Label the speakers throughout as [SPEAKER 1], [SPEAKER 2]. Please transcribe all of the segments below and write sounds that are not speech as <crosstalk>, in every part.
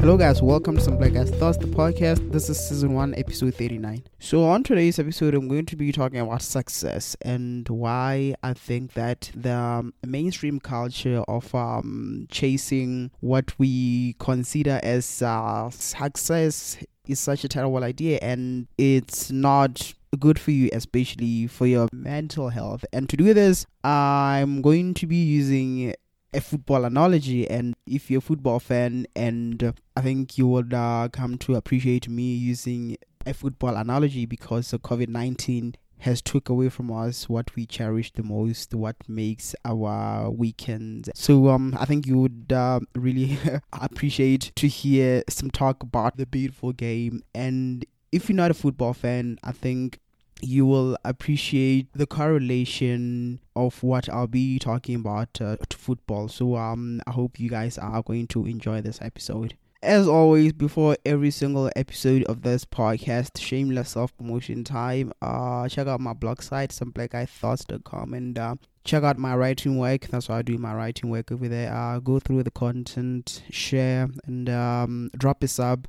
[SPEAKER 1] Hello, guys. Welcome to Some Black Guys Thoughts, the podcast. This is season one, episode 39. So, on today's episode, I'm going to be talking about success and why I think that the um, mainstream culture of um, chasing what we consider as uh, success is such a terrible idea and it's not good for you, especially for your mental health. And to do this, I'm going to be using a football analogy and if you're a football fan and i think you would uh, come to appreciate me using a football analogy because of covid-19 has took away from us what we cherish the most what makes our weekends. So um i think you would uh, really <laughs> appreciate to hear some talk about the beautiful game. And if you're not a football fan i think you will appreciate the correlation of what I'll be talking about uh, to football. So um, I hope you guys are going to enjoy this episode. As always, before every single episode of this podcast, shameless self promotion time. Uh, check out my blog site, someblackguythoughts.com, and uh, check out my writing work. That's why I do my writing work over there. Uh, go through the content, share, and um, drop a sub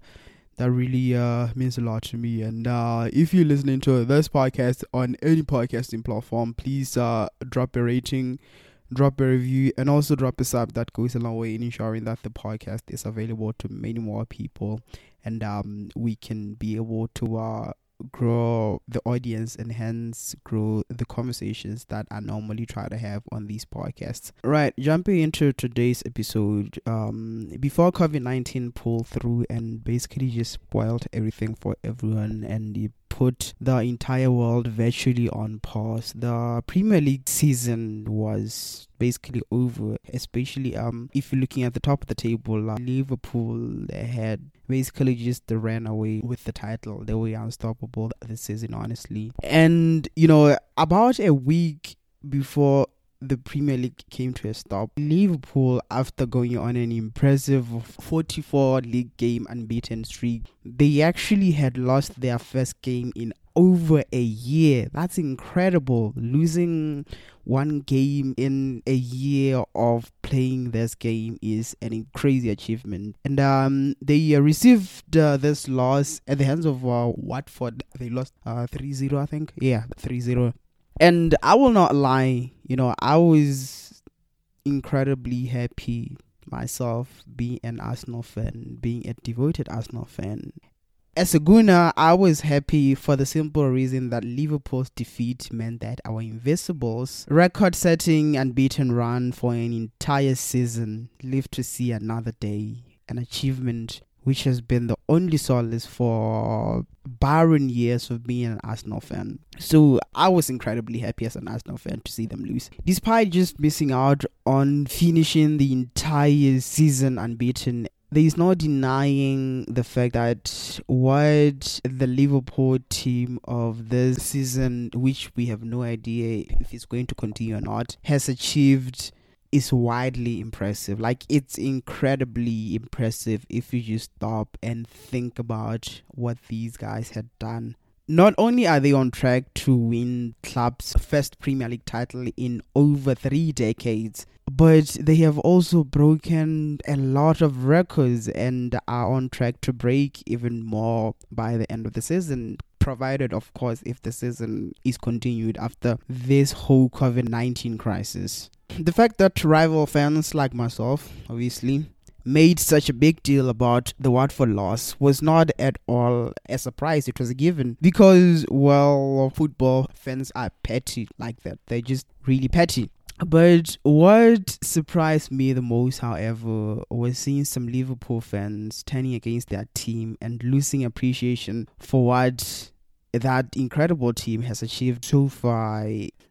[SPEAKER 1] that really uh, means a lot to me. And uh, if you're listening to this podcast on any podcasting platform, please uh, drop a rating, drop a review, and also drop a sub. That goes a long way in ensuring that the podcast is available to many more people, and um, we can be able to uh, grow the audience and hence grow the conversations that I normally try to have on these podcasts. Right, jumping into today's episode, um, before COVID 19 pulled through and basically just spoiled everything for everyone and it put the entire world virtually on pause. The Premier League season was basically over, especially um if you're looking at the top of the table, uh, Liverpool had basically just ran away with the title. They were unstoppable this season, honestly. And you know, about a week before the Premier League came to a stop. Liverpool, after going on an impressive 44 league game unbeaten streak, they actually had lost their first game in over a year. That's incredible. Losing one game in a year of playing this game is an crazy achievement. And um, they received uh, this loss at the hands of uh, Watford. They lost uh, 3 0, I think. Yeah, 3 0. And I will not lie, you know, I was incredibly happy myself being an Arsenal fan, being a devoted Arsenal fan. As a Gunner, I was happy for the simple reason that Liverpool's defeat meant that our Invincibles' record setting unbeaten run for an entire season lived to see another day, an achievement which has been the only solace for barren years of being an Arsenal fan. So I was incredibly happy as an Arsenal fan to see them lose. Despite just missing out on finishing the entire season unbeaten there is no denying the fact that what the Liverpool team of this season, which we have no idea if it's going to continue or not, has achieved is widely impressive. Like it's incredibly impressive if you just stop and think about what these guys had done. Not only are they on track to win club's first Premier League title in over three decades, but they have also broken a lot of records and are on track to break even more by the end of the season provided of course if the season is continued after this whole COVID-19 crisis the fact that rival fans like myself, obviously, made such a big deal about the Watford loss was not at all a surprise. It was a given because, well, football fans are petty like that. They're just really petty. But what surprised me the most, however, was seeing some Liverpool fans turning against their team and losing appreciation for what that incredible team has achieved so far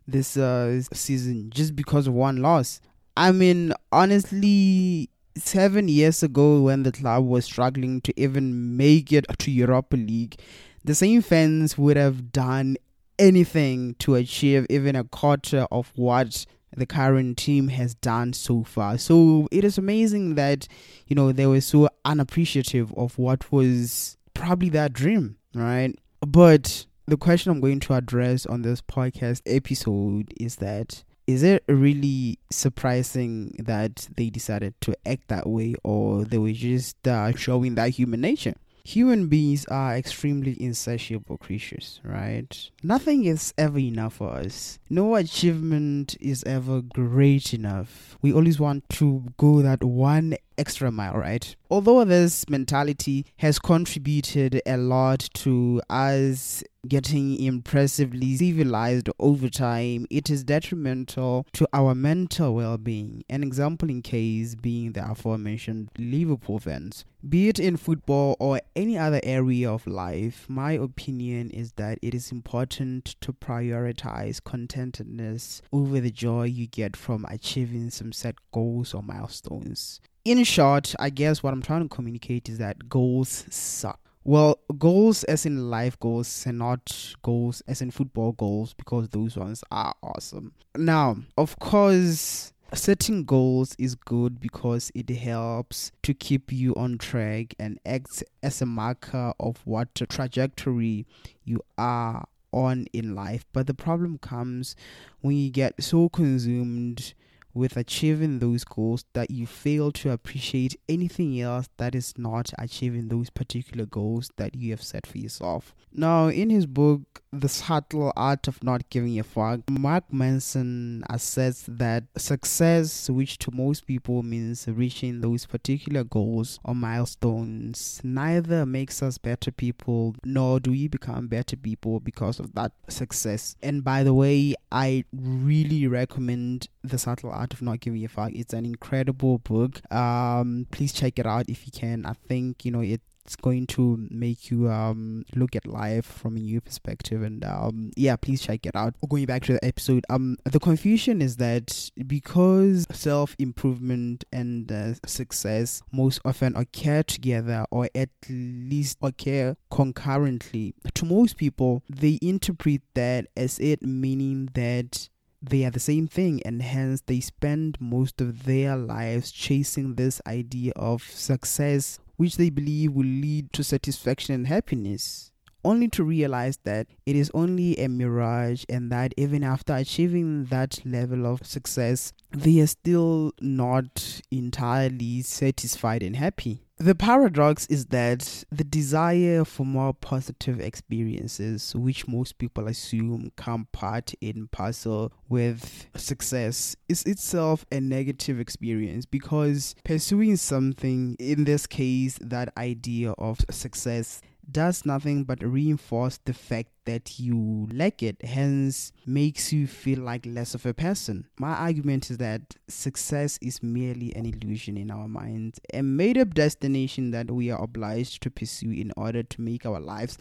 [SPEAKER 1] this uh, season just because of one loss. I mean, honestly, seven years ago when the club was struggling to even make it to Europa League, the same fans would have done anything to achieve even a quarter of what the current team has done so far. So it is amazing that, you know, they were so unappreciative of what was probably their dream, right? But the question I'm going to address on this podcast episode is that is it really surprising that they decided to act that way or they were just uh, showing that human nature? Human beings are extremely insatiable creatures, right? Nothing is ever enough for us. No achievement is ever great enough. We always want to go that one extra mile, right? Although this mentality has contributed a lot to us getting impressively civilized over time, it is detrimental to our mental well being. An example in case being the aforementioned Liverpool fans. Be it in football or any other area of life, my opinion is that it is important to prioritize contentedness over the joy you get from achieving some set goals or milestones in short, I guess what I'm trying to communicate is that goals suck. Well, goals as in life goals and not goals as in football goals because those ones are awesome. Now, of course, setting goals is good because it helps to keep you on track and acts as a marker of what trajectory you are on in life. But the problem comes when you get so consumed with achieving those goals that you fail to appreciate anything else that is not achieving those particular goals that you have set for yourself. Now, in his book, The Subtle Art of Not Giving a Fuck, Mark Manson asserts that success, which to most people means reaching those particular goals or milestones, neither makes us better people nor do we become better people because of that success. And by the way, I really recommend The Subtle Art of Not Giving a Fuck. It's an incredible book. Um, please check it out if you can. I think you know it it's going to make you um look at life from a new perspective and um yeah please check it out. Going back to the episode um the confusion is that because self improvement and uh, success most often occur together or at least occur concurrently to most people they interpret that as it meaning that they are the same thing and hence they spend most of their lives chasing this idea of success which they believe will lead to satisfaction and happiness only to realize that it is only a mirage and that even after achieving that level of success, they are still not entirely satisfied and happy. The paradox is that the desire for more positive experiences, which most people assume come part in parcel with success, is itself a negative experience because pursuing something, in this case, that idea of success, does nothing but reinforce the fact that you lack it, hence makes you feel like less of a person. My argument is that success is merely an illusion in our minds, a made up destination that we are obliged to pursue in order to make our lives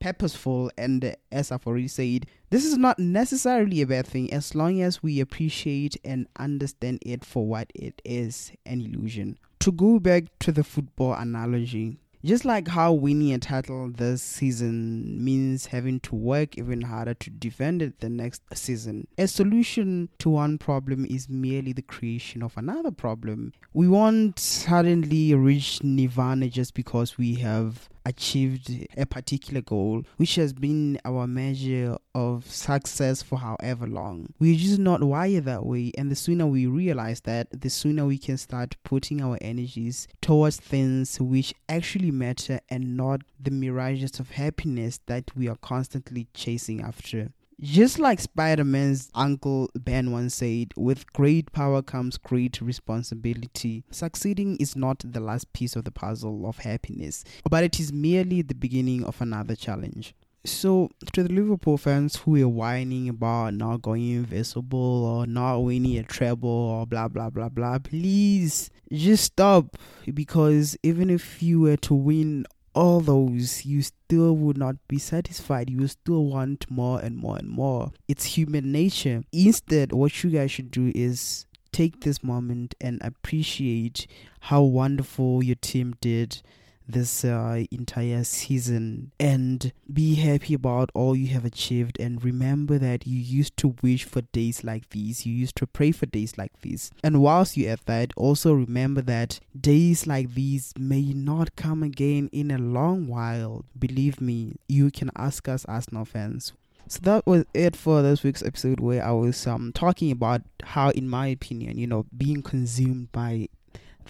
[SPEAKER 1] purposeful and as I've already said, this is not necessarily a bad thing as long as we appreciate and understand it for what it is an illusion. To go back to the football analogy, just like how winning a title this season means having to work even harder to defend it the next season, a solution to one problem is merely the creation of another problem. We won't suddenly reach nirvana just because we have achieved a particular goal, which has been our measure of success for however long. We're just not wired that way, and the sooner we realize that, the sooner we can start putting our energies towards things which actually matter and not the mirages of happiness that we are constantly chasing after. Just like Spider Man's uncle Ben once said, with great power comes great responsibility. Succeeding is not the last piece of the puzzle of happiness, but it is merely the beginning of another challenge. So, to the Liverpool fans who are whining about not going invincible or not winning a treble or blah blah blah blah, please just stop because even if you were to win all those, you still would not be satisfied. You still want more and more and more. It's human nature. Instead, what you guys should do is take this moment and appreciate how wonderful your team did this uh, entire season and be happy about all you have achieved and remember that you used to wish for days like these. You used to pray for days like these. And whilst you're at that also remember that days like these may not come again in a long while. Believe me you can ask us Arsenal fans. So that was it for this week's episode where I was um talking about how, in my opinion, you know, being consumed by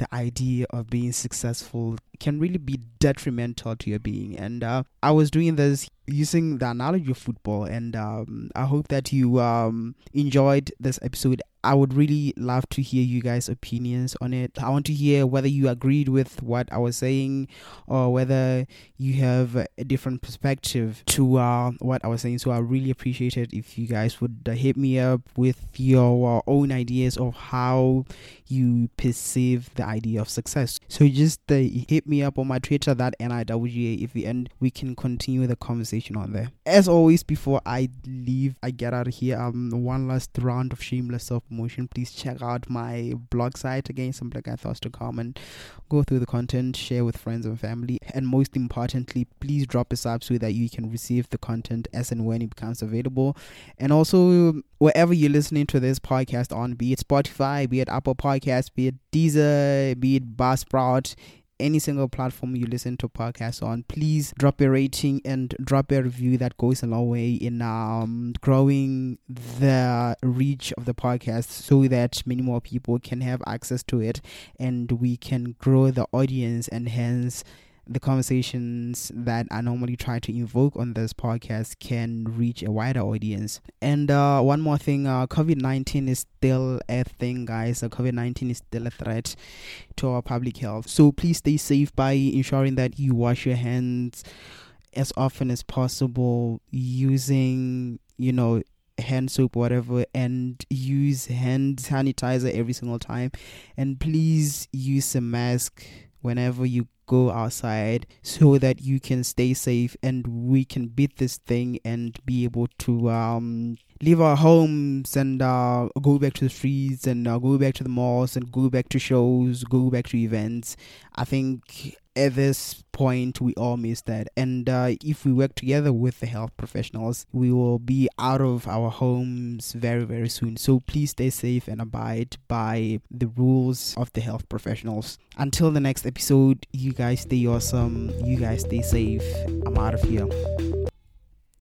[SPEAKER 1] the idea of being successful can really be detrimental to your being. And uh, I was doing this using the analogy of football, and um, I hope that you um, enjoyed this episode. I would really love to hear you guys' opinions on it. I want to hear whether you agreed with what I was saying or whether you have a different perspective to uh, what I was saying. So I really appreciate it if you guys would uh, hit me up with your own ideas of how you perceive the idea of success. So just uh, hit me up on my Twitter, that NIWGA, if we end, we can continue the conversation on there. As always, before I leave, I get out of here, um, one last round of shameless self promotion. Please check out my blog site again, someblackguythoughts.com, and go through the content, share with friends and family, and most importantly, please drop a sub so that you can receive the content as and when it becomes available. And also, wherever you're listening to this podcast on, be it Spotify, be it Apple Podcasts, be it Deezer, be it Buzzsprout, any single platform you listen to podcasts on, please drop a rating and drop a review. That goes a long way in um, growing the reach of the podcast so that many more people can have access to it and we can grow the audience and hence the conversations that I normally try to invoke on this podcast can reach a wider audience. And uh, one more thing uh, COVID 19 is still a thing, guys. Uh, COVID 19 is still a threat to our public health. So please stay safe by ensuring that you wash your hands as often as possible using, you know, hand soap whatever and use hand sanitizer every single time and please use a mask whenever you go outside so that you can stay safe and we can beat this thing and be able to um leave our homes and uh, go back to the streets and uh, go back to the malls and go back to shows, go back to events. I think at this point we all miss that. And uh, if we work together with the health professionals we will be out of our homes very very soon. So please stay safe and abide by the rules of the health professionals. Until the next episode you guys stay awesome. You guys stay safe. I'm out of here